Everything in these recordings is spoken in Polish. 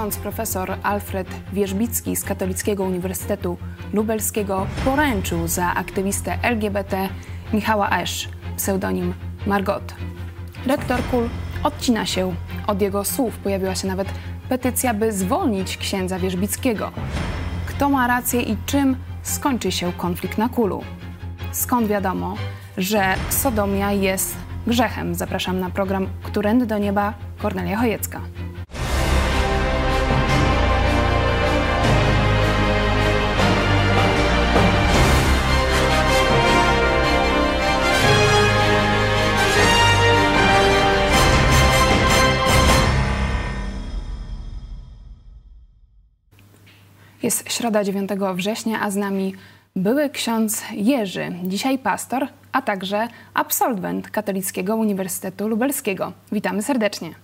ksiądz profesor Alfred Wierzbicki z Katolickiego Uniwersytetu Lubelskiego poręczył za aktywistę LGBT Michała Esz, pseudonim Margot. Rektor KUL odcina się od jego słów. Pojawiła się nawet petycja, by zwolnić księdza Wierzbickiego. Kto ma rację i czym skończy się konflikt na Kulu? Skąd wiadomo, że sodomia jest grzechem? Zapraszam na program Którędy do Nieba Kornelia Chojecka. Jest środa 9 września, a z nami były ksiądz Jerzy, dzisiaj pastor, a także absolwent Katolickiego Uniwersytetu Lubelskiego. Witamy serdecznie.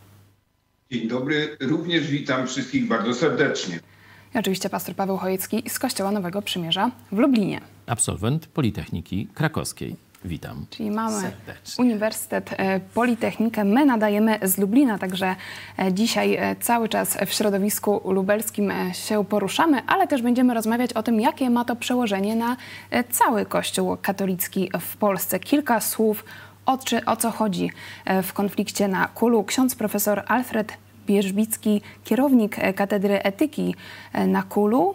Dzień dobry, również witam wszystkich bardzo serdecznie. I oczywiście pastor Paweł Chojecki z Kościoła Nowego Przymierza w Lublinie. Absolwent Politechniki Krakowskiej. Witam. Czyli mamy serdecznie. Uniwersytet e, Politechnikę. My nadajemy z Lublina, także e, dzisiaj e, cały czas w środowisku lubelskim się poruszamy, ale też będziemy rozmawiać o tym, jakie ma to przełożenie na cały Kościół katolicki w Polsce. Kilka słów o, czy, o co chodzi w konflikcie na Kulu. Ksiądz profesor Alfred Bierzbicki, kierownik Katedry Etyki na Kulu,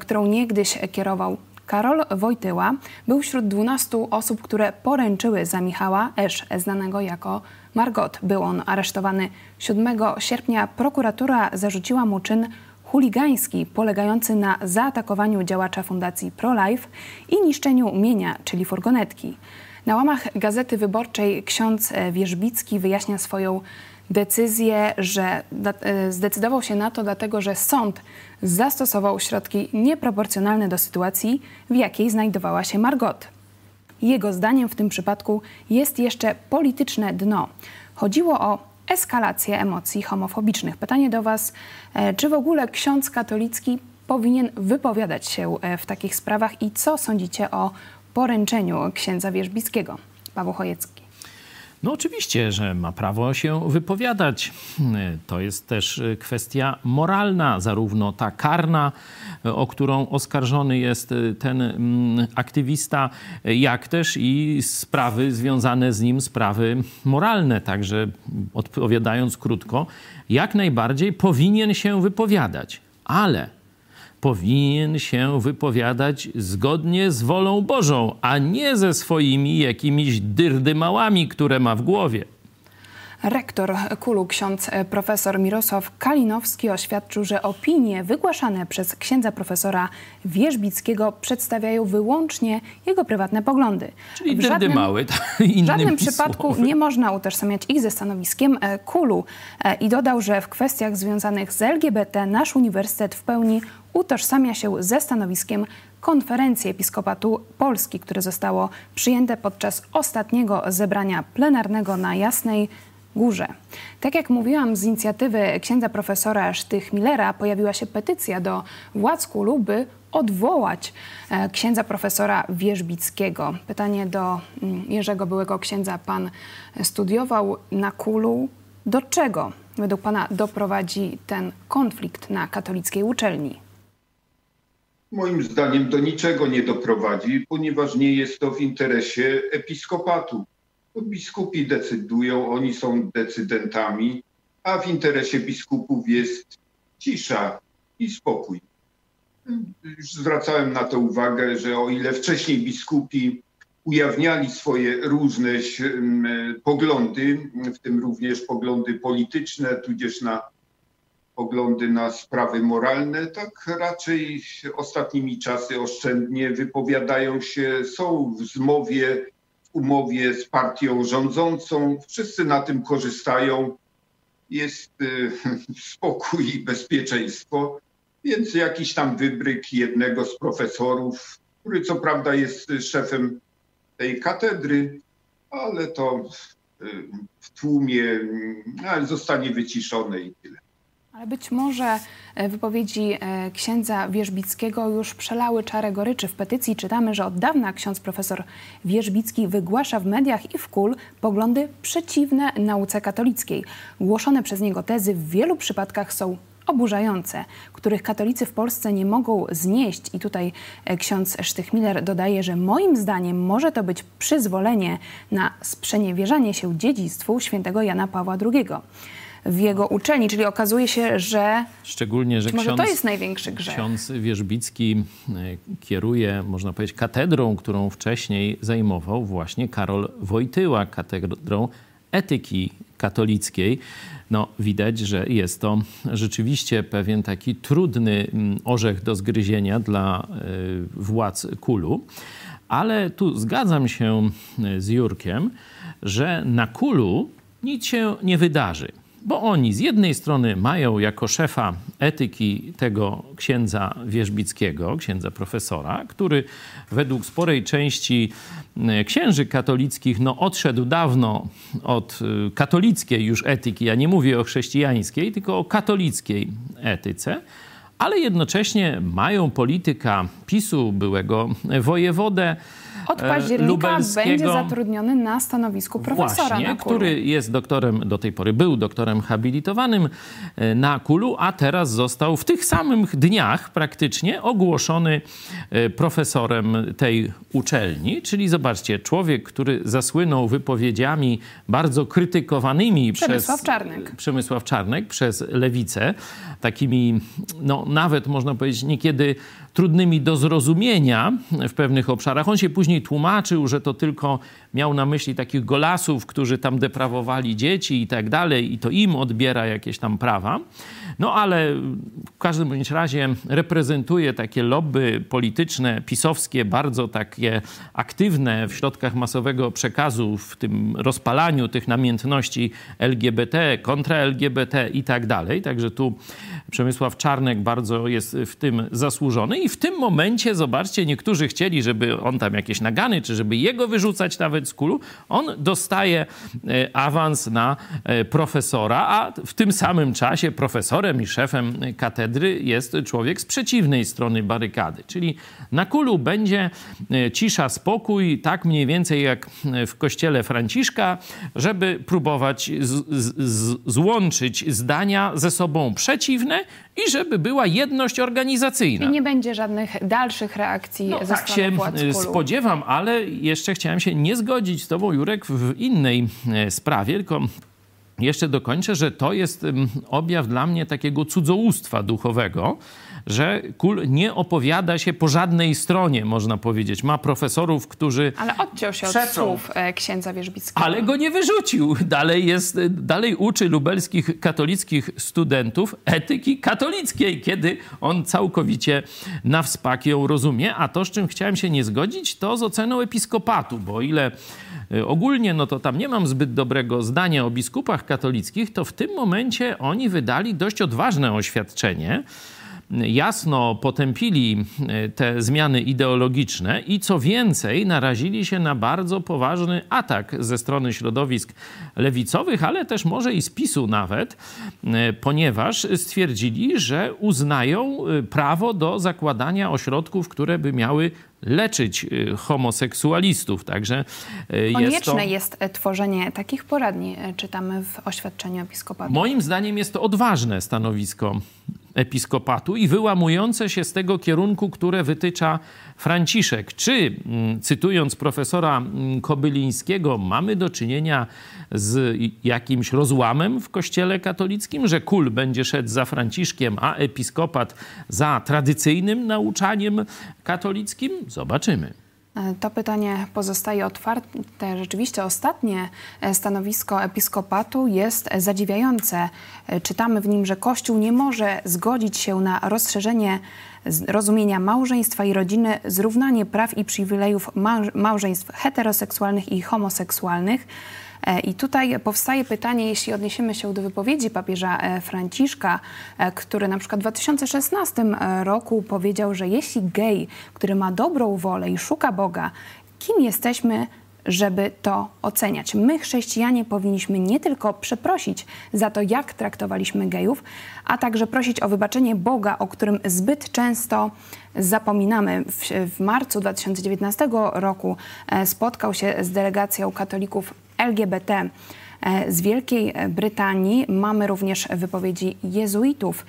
którą niegdyś kierował Karol Wojtyła był wśród 12 osób, które poręczyły za Michała Esz, znanego jako Margot. Był on aresztowany 7 sierpnia. Prokuratura zarzuciła mu czyn chuligański polegający na zaatakowaniu działacza Fundacji ProLife i niszczeniu mienia, czyli furgonetki. Na łamach Gazety Wyborczej ksiądz Wierzbicki wyjaśnia swoją decyzję, że e, zdecydował się na to, dlatego że sąd zastosował środki nieproporcjonalne do sytuacji, w jakiej znajdowała się Margot. Jego zdaniem w tym przypadku jest jeszcze polityczne dno. Chodziło o eskalację emocji homofobicznych. Pytanie do Was, e, czy w ogóle ksiądz katolicki powinien wypowiadać się e, w takich sprawach i co sądzicie o poręczeniu księdza Wierzbickiego? Paweł Chojecki. No oczywiście, że ma prawo się wypowiadać. To jest też kwestia moralna, zarówno ta karna, o którą oskarżony jest ten mm, aktywista, jak też i sprawy związane z nim, sprawy moralne. Także odpowiadając krótko, jak najbardziej powinien się wypowiadać, ale powinien się wypowiadać zgodnie z wolą Bożą, a nie ze swoimi jakimiś dyrdymałami, które ma w głowie. Rektor Kulu, ksiądz profesor Mirosław Kalinowski oświadczył, że opinie wygłaszane przez księdza profesora Wierzbickiego przedstawiają wyłącznie jego prywatne poglądy. Czyli w żadnym, mały, w żadnym przypadku nie można utożsamiać ich ze stanowiskiem Kulu. E, I dodał, że w kwestiach związanych z LGBT nasz uniwersytet w pełni utożsamia się ze stanowiskiem Konferencji Episkopatu Polski, które zostało przyjęte podczas ostatniego zebrania plenarnego na Jasnej Górze. Tak jak mówiłam, z inicjatywy księdza profesora Sztych-Millera pojawiła się petycja do władz Kulu, by odwołać e, księdza profesora Wierzbickiego. Pytanie do mm, Jerzego, byłego księdza. Pan studiował na Kulu. Do czego według pana doprowadzi ten konflikt na katolickiej uczelni? Moim zdaniem do niczego nie doprowadzi, ponieważ nie jest to w interesie episkopatu. Biskupi decydują, oni są decydentami, a w interesie biskupów jest cisza i spokój. Już zwracałem na to uwagę, że o ile wcześniej biskupi ujawniali swoje różne poglądy, w tym również poglądy polityczne, tudzież na poglądy na sprawy moralne, tak raczej ostatnimi czasy oszczędnie wypowiadają się, są w zmowie umowie z partią rządzącą. Wszyscy na tym korzystają. Jest y, spokój i bezpieczeństwo. Więc jakiś tam wybryk jednego z profesorów, który co prawda jest szefem tej katedry, ale to y, w tłumie y, zostanie wyciszone i tyle. Ale być może e, wypowiedzi e, księdza Wierzbickiego już przelały czarę goryczy. W petycji czytamy, że od dawna ksiądz profesor Wierzbicki wygłasza w mediach i w kul poglądy przeciwne nauce katolickiej. Głoszone przez niego tezy w wielu przypadkach są oburzające, których katolicy w Polsce nie mogą znieść. I tutaj e, ksiądz Sztychmiller dodaje, że moim zdaniem może to być przyzwolenie na sprzeniewierzanie się dziedzictwu świętego Jana Pawła II w jego uczelni, czyli okazuje się, że Szczególnie, że może ksiądz, to jest największy grzech. ksiądz Wierzbicki e, kieruje, można powiedzieć, katedrą, którą wcześniej zajmował właśnie Karol Wojtyła, katedrą etyki katolickiej. No, widać, że jest to rzeczywiście pewien taki trudny mm, orzech do zgryzienia dla e, władz kulu. Ale tu zgadzam się e, z Jurkiem, że na kulu nic się nie wydarzy. Bo oni z jednej strony mają jako szefa etyki tego księdza Wierzbickiego, księdza profesora, który według sporej części e, księży katolickich no, odszedł dawno od e, katolickiej już etyki. Ja nie mówię o chrześcijańskiej, tylko o katolickiej etyce ale jednocześnie mają polityka PiSu, byłego wojewodę, Od e, października będzie zatrudniony na stanowisku profesora Właśnie, na Kulu. który jest doktorem, do tej pory był doktorem habilitowanym e, na Kulu, a teraz został w tych samych dniach praktycznie ogłoszony e, profesorem tej uczelni. Czyli zobaczcie, człowiek, który zasłynął wypowiedziami bardzo krytykowanymi Przemysław przez Czarnek. Przemysław Czarnek przez lewicę, takimi, no nawet można powiedzieć, niekiedy trudnymi do zrozumienia w pewnych obszarach. On się później tłumaczył, że to tylko miał na myśli takich golasów, którzy tam deprawowali dzieci i tak dalej, i to im odbiera jakieś tam prawa. No ale w każdym bądź razie reprezentuje takie lobby polityczne, pisowskie, bardzo takie aktywne w środkach masowego przekazu, w tym rozpalaniu tych namiętności LGBT, kontra LGBT i tak dalej. Także tu Przemysław Czarnek bardzo jest w tym zasłużony i w tym momencie, zobaczcie, niektórzy chcieli, żeby on tam jakieś nagany, czy żeby jego wyrzucać nawet z kulu. On dostaje e, awans na e, profesora, a w tym samym czasie profesorem i szefem katedry jest człowiek z przeciwnej strony barykady. Czyli na kulu będzie e, cisza, spokój, tak mniej więcej jak w kościele Franciszka, żeby próbować z, z, złączyć zdania ze sobą przeciwne i żeby była jedność organizacyjna. I nie będzie żadnych dalszych reakcji No, ze tak strony się spodziewam, ale jeszcze chciałem się nie zgodzić z tobą, Jurek, w innej e, sprawie, tylko jeszcze dokończę, że to jest objaw dla mnie takiego cudzołóstwa duchowego, że Kul nie opowiada się po żadnej stronie, można powiedzieć. Ma profesorów, którzy Ale odciął się od słów e, księdza Wierzbickiego. ale go nie wyrzucił. Dalej, jest, dalej uczy lubelskich katolickich studentów etyki katolickiej, kiedy on całkowicie na wspak ją rozumie. A to, z czym chciałem się nie zgodzić, to z oceną episkopatu, bo ile y, ogólnie, no to tam nie mam zbyt dobrego zdania o biskupach katolickich, to w tym momencie oni wydali dość odważne oświadczenie jasno potępili e, te zmiany ideologiczne i co więcej, narazili się na bardzo poważny atak ze strony środowisk lewicowych, ale też może i z PiSu nawet, e, ponieważ stwierdzili, że uznają e, prawo do zakładania ośrodków, które by miały leczyć homoseksualistów. Także jest Konieczne to... jest tworzenie takich poradni, czytamy w oświadczeniu episkopatu. Moim zdaniem jest to odważne stanowisko episkopatu i wyłamujące się z tego kierunku, które wytycza Franciszek. Czy, mm, cytując profesora mm, Kobylińskiego, mamy do czynienia z jakimś rozłamem w kościele katolickim, że kul będzie szedł za Franciszkiem, a episkopat za tradycyjnym nauczaniem katolickim? Zobaczymy. To pytanie pozostaje otwarte. Rzeczywiście ostatnie e, stanowisko episkopatu jest zadziwiające. E, Czytamy w nim, że Kościół nie może zgodzić się na rozszerzenie rozumienia małżeństwa i rodziny, zrównanie praw i przywilejów małż- małżeństw heteroseksualnych i homoseksualnych. E, I tutaj powstaje pytanie, jeśli odniesiemy się do wypowiedzi papieża e, Franciszka, e, który na przykład w 2016 roku powiedział, że jeśli gej, który ma dobrą wolę i szuka Boga, kim jesteśmy, żeby to oceniać? My, chrześcijanie, powinniśmy nie tylko przeprosić za to, jak traktowaliśmy gejów, a także prosić o wybaczenie Boga, o którym zbyt często zapominamy. W, w marcu 2019 roku e, spotkał się z delegacją katolików LGBT z Wielkiej Brytanii. Mamy również wypowiedzi jezuitów.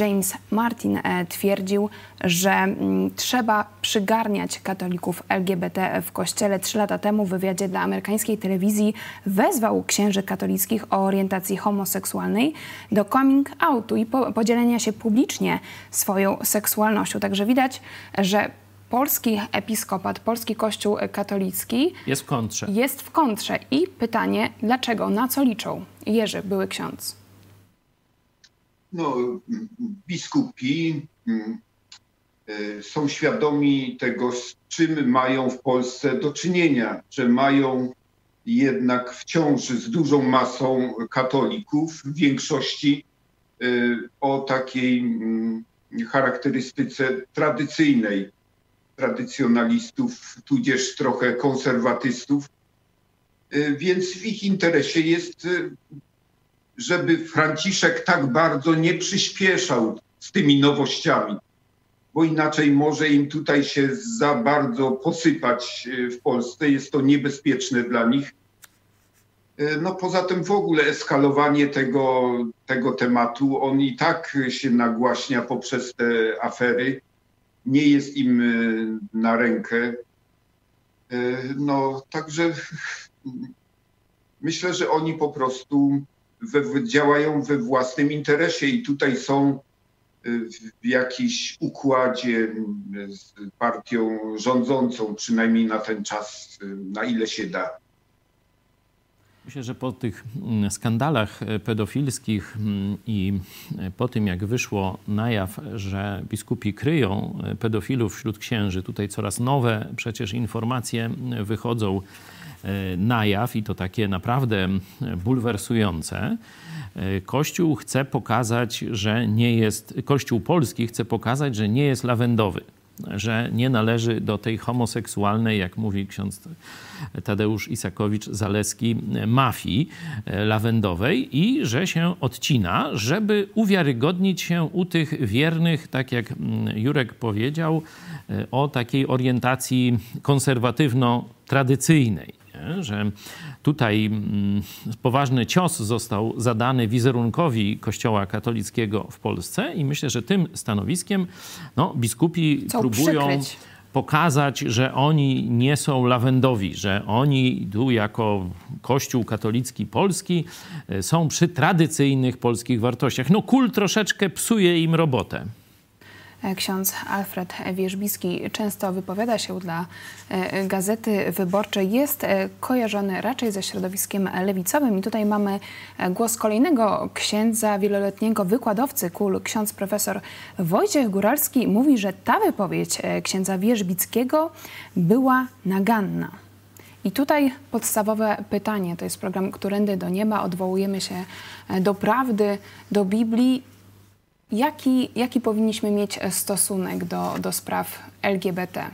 James Martin twierdził, że mm, trzeba przygarniać katolików LGBT w kościele. Trzy lata temu w wywiadzie dla amerykańskiej telewizji wezwał księży katolickich o orientacji homoseksualnej do coming outu i podzielenia się publicznie swoją seksualnością. Także widać, że polski episkopat, polski kościół katolicki jest w kontrze. Jest w kontrze. I pytanie, dlaczego, na co liczą? Jerzy, były ksiądz. No, biskupi mm, e, są świadomi tego, z czym mają w Polsce do czynienia, że mają jednak wciąż z dużą masą katolików, w większości e, o takiej mm, charakterystyce tradycyjnej, tradycjonalistów, tudzież trochę konserwatystów. E, więc w ich interesie jest, e, żeby Franciszek tak bardzo nie przyspieszał z tymi nowościami, bo inaczej może im tutaj się za bardzo posypać w Polsce. Jest to niebezpieczne dla nich. No poza tym w ogóle eskalowanie tego, tego tematu, on i tak się nagłaśnia poprzez te afery, nie jest im e, na rękę. E, no także myślę, że oni po prostu we, działają we własnym interesie i tutaj są w jakimś układzie z partią rządzącą, przynajmniej na ten czas, na ile się da. Myślę, że po tych mm, skandalach e, pedofilskich mm, i e, po tym, jak wyszło na jaw, że biskupi kryją e, pedofilów wśród księży, tutaj coraz nowe przecież informacje wychodzą na jaw i to takie naprawdę bulwersujące. Kościół chce pokazać, że nie jest, Kościół polski chce pokazać, że nie jest lawendowy że nie należy do tej homoseksualnej, jak mówi ksiądz Tadeusz Isakowicz-Zaleski, mafii lawendowej i że się odcina, żeby uwiarygodnić się u tych wiernych, tak jak Jurek powiedział, o takiej orientacji konserwatywno-tradycyjnej. Że tutaj mm, poważny cios został zadany wizerunkowi Kościoła katolickiego w Polsce i myślę, że tym stanowiskiem no, biskupi Chcą próbują przykryć. pokazać, że oni nie są lawendowi, że oni tu jako Kościół katolicki polski e, są przy tradycyjnych polskich wartościach. No kul troszeczkę psuje im robotę. E, ksiądz Alfred Wierzbicki często wypowiada się dla e, Gazety Wyborczej. Jest e, kojarzony raczej ze środowiskiem lewicowym. I tutaj mamy głos kolejnego księdza, wieloletniego wykładowcy KUL, ksiądz profesor Wojciech Góralski. Mówi, że ta wypowiedź księdza Wierzbickiego była naganna. I tutaj podstawowe pytanie, to jest program Którędy do Nieba, odwołujemy się do prawdy, do Biblii Jaki, jaki powinniśmy mieć e, stosunek do, do spraw LGBT?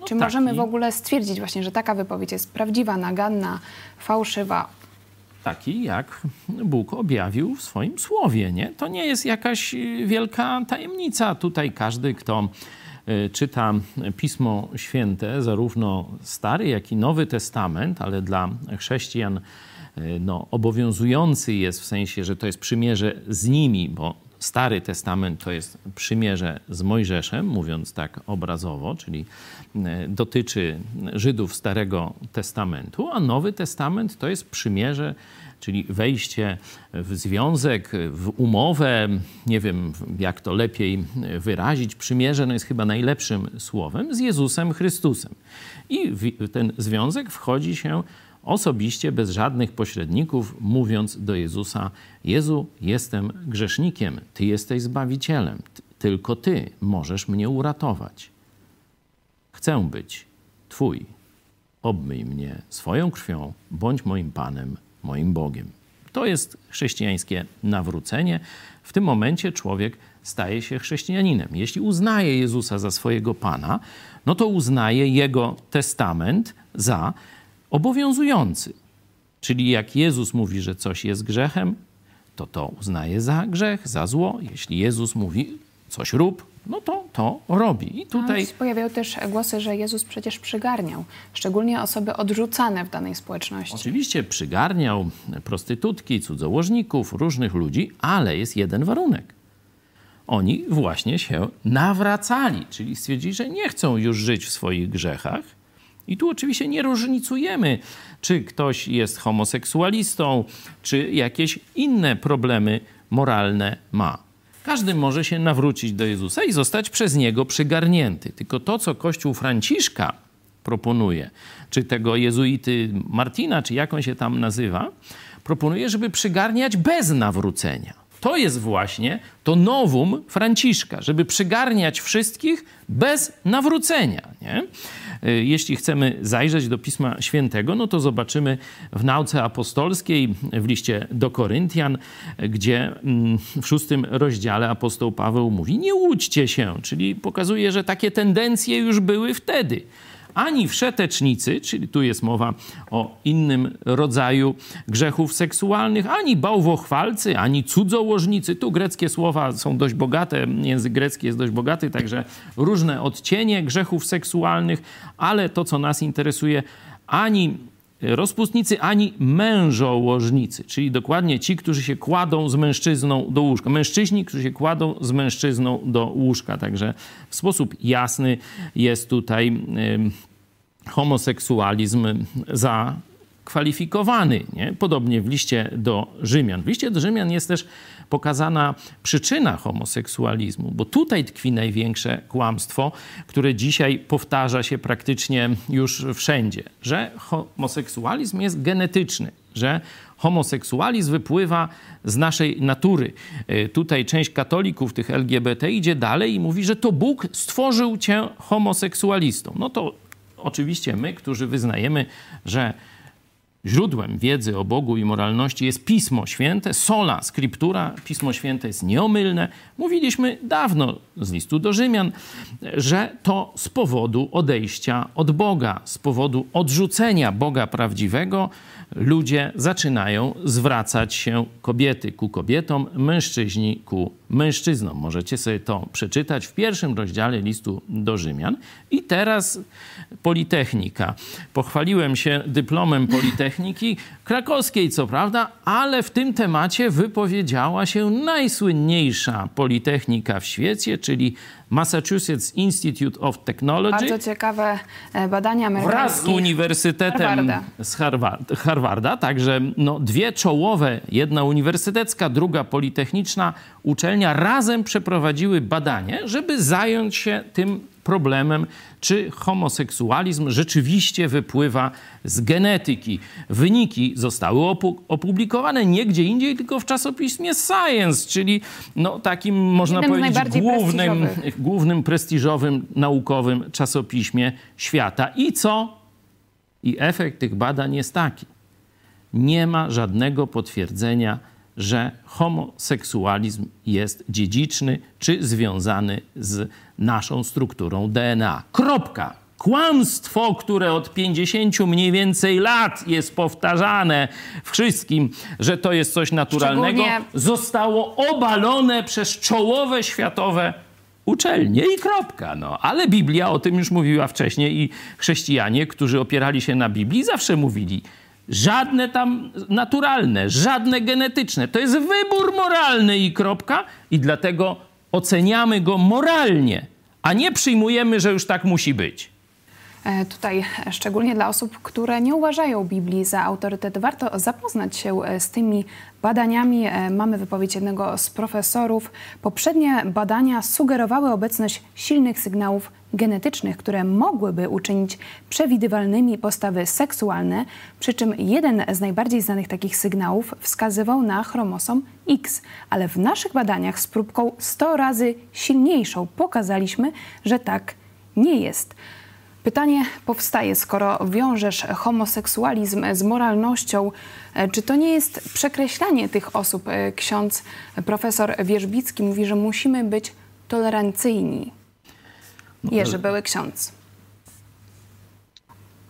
No Czy taki. możemy w ogóle stwierdzić właśnie, że taka wypowiedź jest prawdziwa, naganna, fałszywa? Taki, jak Bóg objawił w swoim słowie. Nie? To nie jest jakaś e, wielka tajemnica. Tutaj każdy, kto e, czyta Pismo Święte, zarówno Stary, jak i Nowy Testament, ale dla chrześcijan no, obowiązujący jest w sensie, że to jest przymierze z nimi, bo Stary Testament to jest przymierze z Mojżeszem, mówiąc tak obrazowo, czyli e, dotyczy Żydów Starego Testamentu, a Nowy Testament to jest przymierze, czyli wejście w związek, w umowę, nie wiem jak to lepiej wyrazić. Przymierze no jest chyba najlepszym słowem z Jezusem Chrystusem. I w ten związek wchodzi się osobiście, bez żadnych pośredników, mówiąc do Jezusa: Jezu, jestem grzesznikiem, Ty jesteś zbawicielem, tylko Ty możesz mnie uratować. Chcę być Twój. Obmyj mnie swoją krwią, bądź moim Panem, moim Bogiem. To jest chrześcijańskie nawrócenie. W tym momencie człowiek staje się chrześcijaninem. Jeśli uznaje Jezusa za swojego Pana, no to uznaje Jego testament za obowiązujący. Czyli jak Jezus mówi, że coś jest grzechem, to to uznaje za grzech, za zło. Jeśli Jezus mówi coś rób, no to to robi. I tutaj... pojawiają też głosy, że Jezus przecież przygarniał, szczególnie osoby odrzucane w danej społeczności. Oczywiście przygarniał prostytutki, cudzołożników, różnych ludzi, ale jest jeden warunek. Oni właśnie się nawracali, czyli stwierdzili, że nie chcą już żyć w swoich grzechach. I tu oczywiście nie różnicujemy, czy ktoś jest homoseksualistą, czy jakieś inne problemy moralne ma. Każdy może się nawrócić do Jezusa i zostać przez Niego przygarnięty. Tylko to, co Kościół Franciszka proponuje, czy tego jezuity Martina, czy jak on się tam nazywa, proponuje, żeby przygarniać bez nawrócenia. To jest właśnie to nowum Franciszka, żeby przygarniać wszystkich bez nawrócenia. Nie? Y, jeśli chcemy zajrzeć do Pisma Świętego, no to zobaczymy w nauce apostolskiej, w liście do Koryntian, gdzie mm, w szóstym rozdziale apostoł Paweł mówi: Nie łudźcie się, czyli pokazuje, że takie tendencje już były wtedy ani wszetecznicy, czyli tu jest mowa o innym rodzaju grzechów seksualnych, ani bałwochwalcy, ani cudzołożnicy. Tu greckie słowa są dość bogate, język grecki jest dość bogaty, także różne odcienie grzechów seksualnych, ale to, co nas interesuje, ani rozpustnicy ani mężołożnicy, czyli dokładnie ci, którzy się kładą z mężczyzną do łóżka. Mężczyźni, którzy się kładą z mężczyzną do łóżka. Także w sposób jasny jest tutaj homoseksualizm zakwalifikowany. Nie? Podobnie w liście do Rzymian. W liście do Rzymian jest też pokazana przyczyna homoseksualizmu, bo tutaj tkwi największe kłamstwo, które dzisiaj powtarza się praktycznie już wszędzie, że homoseksualizm jest genetyczny, że homoseksualizm wypływa z naszej natury. E, tutaj część katolików, tych LGBT, idzie dalej i mówi, że to Bóg stworzył cię homoseksualistą. No to oczywiście my, którzy wyznajemy, że źródłem wiedzy o Bogu i moralności jest Pismo Święte, sola scriptura, Pismo Święte jest nieomylne. Mówiliśmy dawno z listu do Rzymian, że to z powodu odejścia od Boga, z powodu odrzucenia Boga prawdziwego, ludzie zaczynają zwracać się kobiety ku kobietom, mężczyźni ku mężczyznom. Możecie sobie to przeczytać w pierwszym rozdziale listu do Rzymian. I teraz Politechnika. Pochwaliłem się dyplomem Politechniki krakowskiej, co prawda, ale w tym temacie wypowiedziała się najsłynniejsza politechnika w świecie, czyli Massachusetts Institute of Technology. Bardzo ciekawe e, badania amerykańskie. Wraz z Uniwersytetem Harvarda. z Harvard, Harvarda. Także no, dwie czołowe, jedna uniwersytecka, druga politechniczna uczelnia razem przeprowadziły badanie, żeby zająć się tym problemem, czy homoseksualizm rzeczywiście wypływa z genetyki. Wyniki zostały opublikowane nie gdzie indziej, tylko w czasopismie Science, czyli no, takim, można Jednym powiedzieć, głównym, głównym prestiżowym naukowym czasopiśmie świata. I co? I efekt tych badań jest taki. Nie ma żadnego potwierdzenia, że homoseksualizm jest dziedziczny czy związany z naszą strukturą DNA. Kropka. Kłamstwo, które od 50 mniej więcej lat jest powtarzane wszystkim, że to jest coś naturalnego, Szczególnie... zostało obalone przez czołowe światowe uczelnie i kropka. No. Ale Biblia o tym już mówiła wcześniej i chrześcijanie, którzy opierali się na Biblii, zawsze mówili, Żadne tam naturalne, żadne genetyczne. To jest wybór moralny i kropka, i dlatego oceniamy go moralnie, a nie przyjmujemy, że już tak musi być. E, tutaj szczególnie dla osób, które nie uważają Biblii za autorytet, warto zapoznać się e, z tymi badaniami. E, mamy wypowiedź jednego z profesorów. Poprzednie badania sugerowały obecność silnych sygnałów genetycznych, które mogłyby uczynić przewidywalnymi postawy seksualne, przy czym jeden z najbardziej znanych takich sygnałów wskazywał na chromosom X, ale w naszych badaniach z próbką 100 razy silniejszą pokazaliśmy, że tak nie jest. Pytanie powstaje, skoro wiążesz homoseksualizm z moralnością, e, czy to nie jest przekreślanie tych osób? E, ksiądz profesor Wierzbicki mówi, że musimy być tolerancyjni. No, Jerzy Były Ksiądz.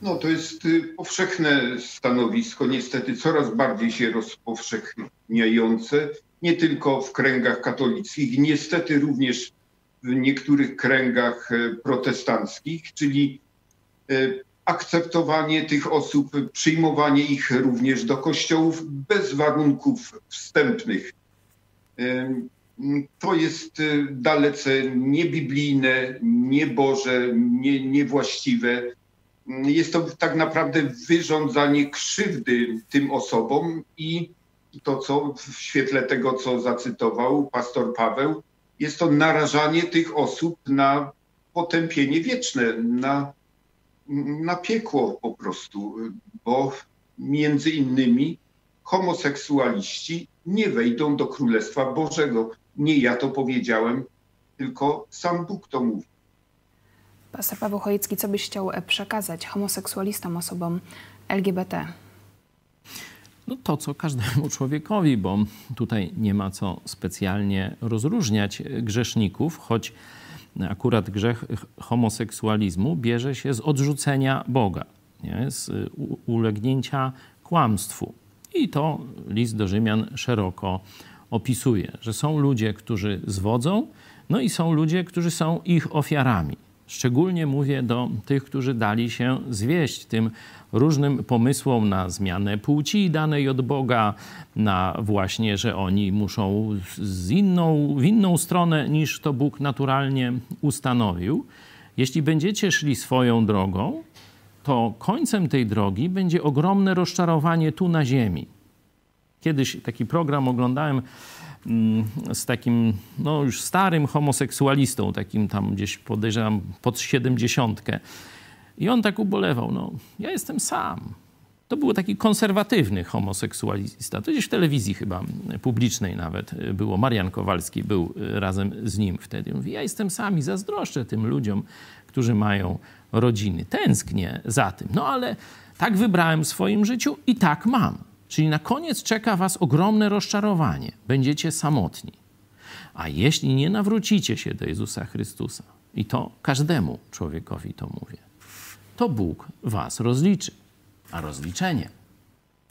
No to jest y, powszechne stanowisko, niestety coraz bardziej się rozpowszechniające, nie tylko w kręgach katolickich, niestety również w niektórych kręgach protestanckich, czyli akceptowanie tych osób, przyjmowanie ich również do kościołów bez warunków wstępnych. To jest dalece niebiblijne, nieboże, nie, niewłaściwe. Jest to tak naprawdę wyrządzanie krzywdy tym osobom i to, co w świetle tego, co zacytował pastor Paweł, jest to narażanie tych osób na potępienie wieczne, na na piekło po prostu, bo między innymi homoseksualiści nie wejdą do Królestwa Bożego. Nie ja to powiedziałem, tylko sam Bóg to mówi. Pastor Paweł Chojecki, co byś chciał przekazać homoseksualistom, osobom LGBT? No to, co każdemu człowiekowi, bo tutaj nie ma co specjalnie rozróżniać grzeszników, choć akurat grzech homoseksualizmu bierze się z odrzucenia Boga, nie? z ulegnięcia kłamstwu. I to list do Rzymian szeroko opisuje, że są ludzie, którzy zwodzą, no i są ludzie, którzy są ich ofiarami. Szczególnie mówię do tych, którzy dali się zwieść tym różnym pomysłom na zmianę płci danej od Boga, na właśnie, że oni muszą z inną, w inną stronę niż to Bóg naturalnie ustanowił. Jeśli będziecie szli swoją drogą, to końcem tej drogi będzie ogromne rozczarowanie tu na ziemi. Kiedyś taki program oglądałem mm, z takim, no już starym homoseksualistą, takim tam gdzieś podejrzewam pod siedemdziesiątkę. I on tak ubolewał, no ja jestem sam. To był taki konserwatywny homoseksualista. To gdzieś w telewizji chyba publicznej nawet było. Marian Kowalski był razem z nim wtedy. Mówi, ja jestem sam i zazdroszczę tym ludziom, którzy mają rodziny. Tęsknię za tym. No ale tak wybrałem w swoim życiu i tak mam. Czyli na koniec czeka was ogromne rozczarowanie. Będziecie samotni. A jeśli nie nawrócicie się do Jezusa Chrystusa, i to każdemu człowiekowi to mówię, to Bóg was rozliczy. A rozliczenie,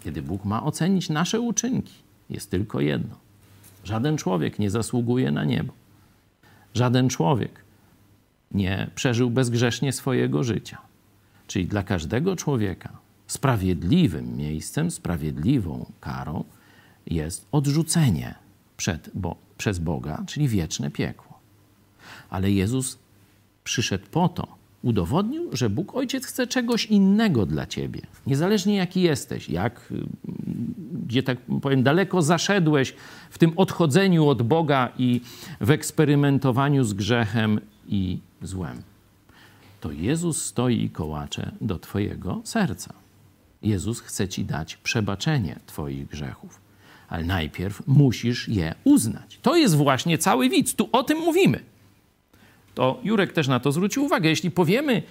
kiedy Bóg ma ocenić nasze uczynki, jest tylko jedno. Żaden człowiek nie zasługuje na niebo. Żaden człowiek nie przeżył bezgrzesznie swojego życia. Czyli dla każdego człowieka sprawiedliwym miejscem, sprawiedliwą karą jest odrzucenie przed, bo, przez Boga, czyli wieczne piekło. Ale Jezus przyszedł po to, udowodnił, że Bóg Ojciec chce czegoś innego dla ciebie. Niezależnie jaki jesteś, jak, gdzie tak powiem, daleko zaszedłeś w tym odchodzeniu od Boga i w eksperymentowaniu z grzechem i złem. To Jezus stoi i kołacze do twojego serca. Jezus chce ci dać przebaczenie twoich grzechów. Ale najpierw musisz je uznać. To jest właśnie cały widz. Tu o tym mówimy to Jurek też na to zwrócił uwagę. Jeśli powiemy,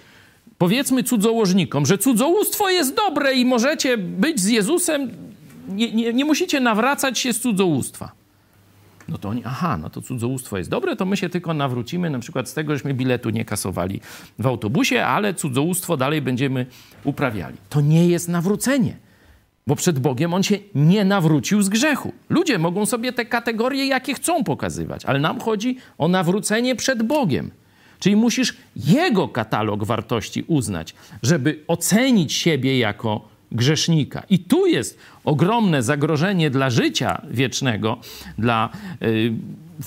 powiedzmy cudzołożnikom, że cudzołóstwo jest dobre i możecie być z Jezusem, nie, nie, nie musicie nawracać się z cudzołóstwa. No to oni, aha, no to cudzołóstwo jest dobre, to my się tylko nawrócimy na przykład z tego, żeśmy biletu nie kasowali w autobusie, ale cudzołóstwo dalej będziemy uprawiali. To nie jest nawrócenie. Bo przed Bogiem on się nie nawrócił z grzechu. Ludzie mogą sobie te kategorie, jakie chcą pokazywać, ale nam chodzi o nawrócenie przed Bogiem. Czyli musisz Jego katalog wartości uznać, żeby ocenić siebie jako grzesznika. I tu jest ogromne zagrożenie dla życia wiecznego, dla yy,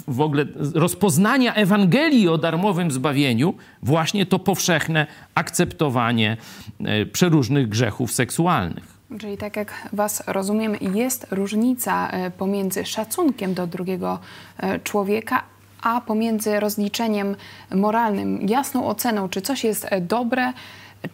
w ogóle rozpoznania Ewangelii o darmowym zbawieniu, właśnie to powszechne akceptowanie yy, przeróżnych grzechów seksualnych. Czyli tak jak Was rozumiem, jest różnica e, pomiędzy szacunkiem do drugiego e, człowieka, a pomiędzy rozliczeniem moralnym, jasną oceną, czy coś jest e, dobre,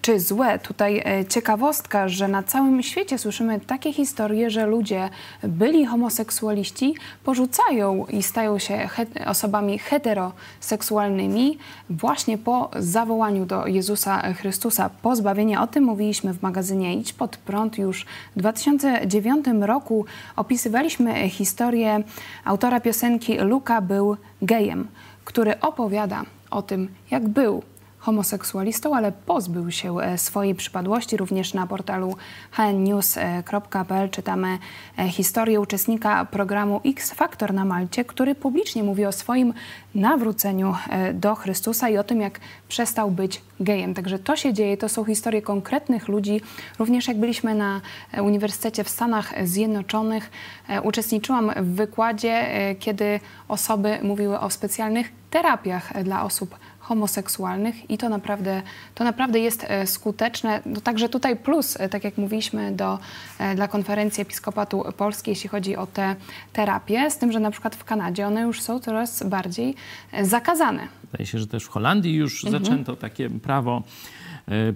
czy złe. Tutaj e, ciekawostka, że na całym świecie słyszymy takie historie, że ludzie byli homoseksualiści, porzucają i stają się osobami heteroseksualnymi właśnie po zawołaniu do Jezusa Chrystusa pozbawienia. O tym mówiliśmy w magazynie Idź pod prąd już w 2009 roku. Opisywaliśmy historię autora piosenki Luka był gejem, który opowiada o tym, jak był homoseksualistą, ale pozbył się e, swojej przypadłości. Również na portalu hnnews.pl czytamy e, historię uczestnika programu X Factor na Malcie, który publicznie mówi o swoim nawróceniu e, do Chrystusa i o tym, jak przestał być gejem. Także to się dzieje, to są historie konkretnych ludzi. Również jak byliśmy na Uniwersytecie w Stanach Zjednoczonych, uczestniczyłam w wykładzie, kiedy osoby mówiły o specjalnych terapiach dla osób homoseksualnych i to naprawdę, to naprawdę jest e, skuteczne. No, także tutaj plus, e, tak jak mówiliśmy, do, e, dla konferencji Episkopatu Polskiej, jeśli chodzi o te terapie, z tym, że na przykład w Kanadzie one już są coraz bardziej zakazane. Wydaje się, że też w Holandii już mhm. zaczęto takie prawo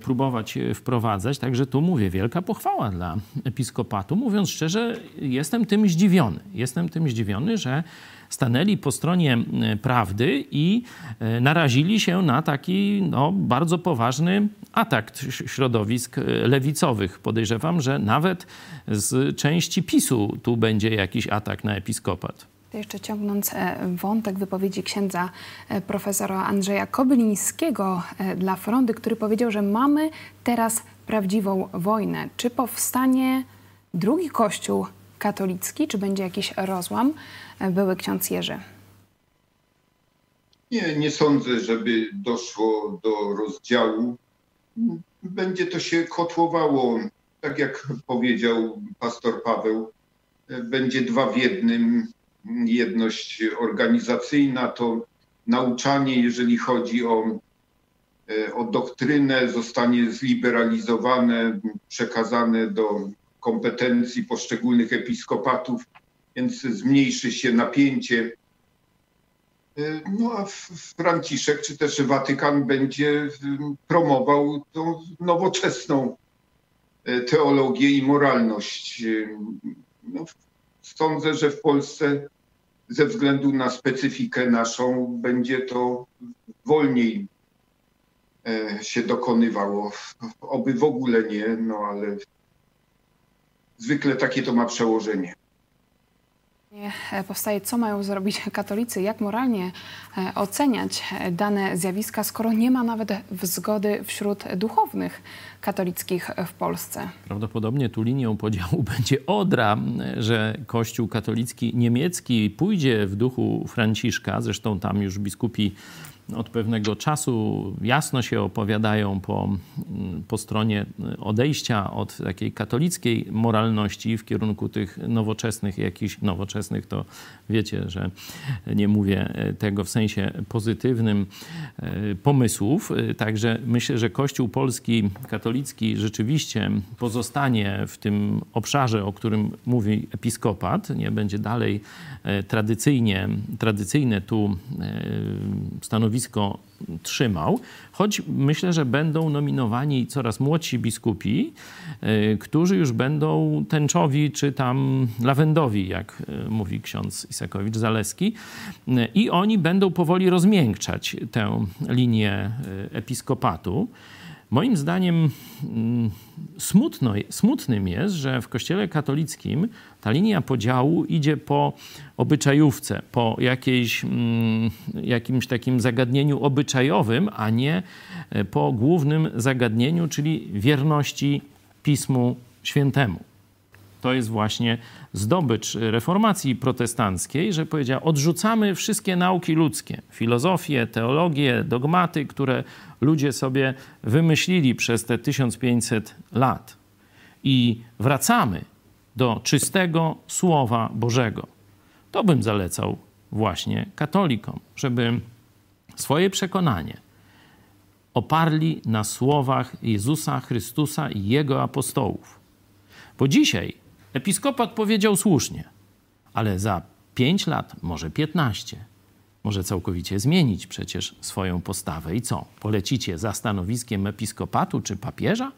próbować wprowadzać. Także tu mówię, wielka pochwała dla episkopatu. Mówiąc szczerze, jestem tym zdziwiony. Jestem tym zdziwiony, że stanęli po stronie e, prawdy i e, narazili się na taki no, bardzo poważny atak środowisk e, lewicowych. Podejrzewam, że nawet z części PiSu tu będzie jakiś atak na episkopat. Jeszcze ciągnąc wątek wypowiedzi księdza profesora Andrzeja Kobylińskiego dla Frondy, który powiedział, że mamy teraz prawdziwą wojnę. Czy powstanie drugi kościół katolicki, czy będzie jakiś rozłam? były ksiądz Jerzy? Nie, nie sądzę, żeby doszło do rozdziału. Będzie to się kotłowało, tak jak powiedział pastor Paweł, będzie dwa w jednym. Jedność organizacyjna to nauczanie, jeżeli chodzi o, o doktrynę, zostanie zliberalizowane, przekazane do kompetencji poszczególnych episkopatów więc zmniejszy się napięcie. E, no a Franciszek czy też Watykan będzie promował tą nowoczesną e, teologię i moralność. E, no, sądzę, że w Polsce ze względu na specyfikę naszą będzie to wolniej się dokonywało. Oby w ogóle nie, no ale zwykle takie to ma przełożenie. E, powstaje, co mają zrobić katolicy, jak moralnie e, oceniać e, dane zjawiska, skoro nie ma nawet zgody wśród duchownych katolickich w Polsce. Prawdopodobnie tu linią podziału będzie Odra, że Kościół katolicki niemiecki pójdzie w duchu Franciszka, zresztą tam już biskupi od pewnego czasu jasno się opowiadają po, po stronie odejścia od takiej katolickiej moralności w kierunku tych nowoczesnych, jakichś nowoczesnych, to wiecie, że nie mówię tego w sensie pozytywnym e, pomysłów. Także myślę, że Kościół polski katolicki rzeczywiście pozostanie w tym obszarze, o którym mówi episkopat, nie będzie dalej e, tradycyjnie, tradycyjne tu e, stanowisko stanowisko trzymał, choć myślę, że będą nominowani coraz młodsi biskupi, e, którzy już będą tęczowi czy tam lawendowi, jak e, mówi ksiądz Isakowicz-Zaleski, e, i oni będą powoli rozmiękczać tę linię episkopatu. Moim zdaniem mm, smutno, smutnym jest, że w Kościele katolickim ta linia podziału idzie po obyczajówce, po jakiejś, mm, jakimś takim zagadnieniu obyczajowym, a nie e, po głównym zagadnieniu, czyli wierności Pismu Świętemu to jest właśnie zdobycz reformacji protestanckiej, że powiedziała, odrzucamy wszystkie nauki ludzkie, filozofię, teologię, dogmaty, które ludzie sobie wymyślili przez te 1500 lat. I wracamy do czystego Słowa Bożego. To bym zalecał właśnie katolikom, żeby swoje przekonanie oparli na słowach Jezusa Chrystusa i Jego apostołów. Bo dzisiaj Episkopat powiedział słusznie, ale za 5 lat, może 15, może całkowicie zmienić przecież swoją postawę. I co? Polecicie za stanowiskiem episkopatu czy papieża?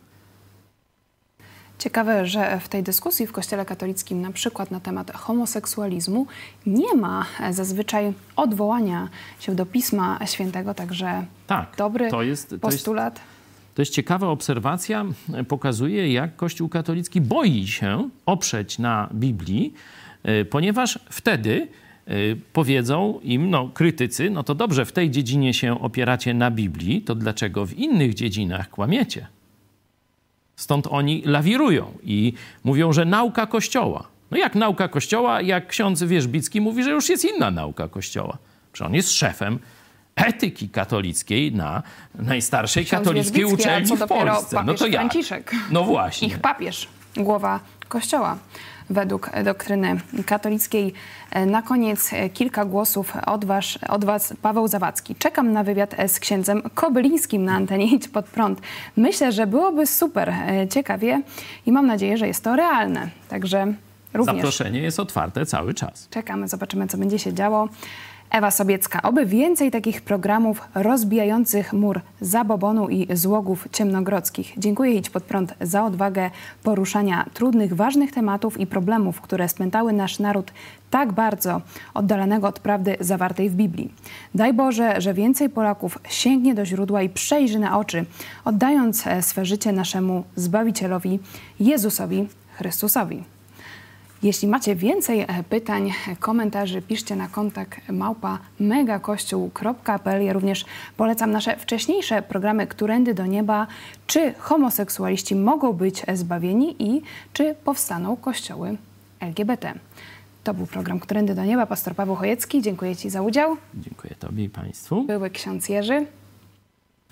Ciekawe, że w tej dyskusji w Kościele katolickim, na przykład na temat homoseksualizmu, nie ma zazwyczaj odwołania się do Pisma Świętego, także tak, dobry to jest, to postulat. Jest to jest ciekawa obserwacja, pokazuje, jak Kościół katolicki boi się oprzeć na Biblii, e, ponieważ wtedy y, powiedzą im, no krytycy, no to dobrze, w tej dziedzinie się opieracie na Biblii, to dlaczego w innych dziedzinach kłamiecie? Stąd oni lawirują i mówią, że nauka Kościoła. No jak nauka Kościoła, jak ksiądz Wierzbicki mówi, że już jest inna nauka Kościoła. Przecież on jest szefem etyki katolickiej na najstarszej Ksiądz katolickiej uczelni w Polsce. No to jak? Franciszek. No właśnie. Ich papież, głowa Kościoła. Według doktryny katolickiej. E, Na koniec e, kilka głosów od, was, od Was, Paweł Zawadzki. Czekam na wywiad e, z księdzem Kobylińskim na antenie Idź Pod Prąd. Myślę, że byłoby super ciekawie i mam nadzieję, że jest to realne. Także również Zaproszenie jest otwarte cały czas. Czekamy, zobaczymy, co będzie się działo. Ewa Sobiecka. Oby więcej takich programów rozbijających mur zabobonu i złogów ciemnogrodzkich. Dziękuję Idź Pod Prąd za odwagę poruszania trudnych, ważnych tematów i problemów, które spętały nasz naród tak bardzo oddalonego od prawdy zawartej w Biblii. Daj Boże, że więcej Polaków sięgnie do źródła i przejrzy na oczy, oddając e, swe życie naszemu Zbawicielowi Jezusowi Chrystusowi. Jeśli macie więcej e, pytań, e, komentarzy, piszcie na kontakt małpa megakościół.pl. Ja również polecam nasze wcześniejsze programy Którędy do Nieba. Czy homoseksualiści mogą być zbawieni i czy powstaną kościoły LGBT? To był program Którędy do Nieba. Pastor Paweł Chojecki, dziękuję Ci za udział. Dziękuję Tobie i Państwu. Były ksiądz Jerzy.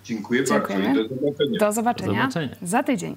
Dziękuję bardzo Dziękujemy. i do zobaczenia. Do zobaczenia, Do zobaczenia. za tydzień.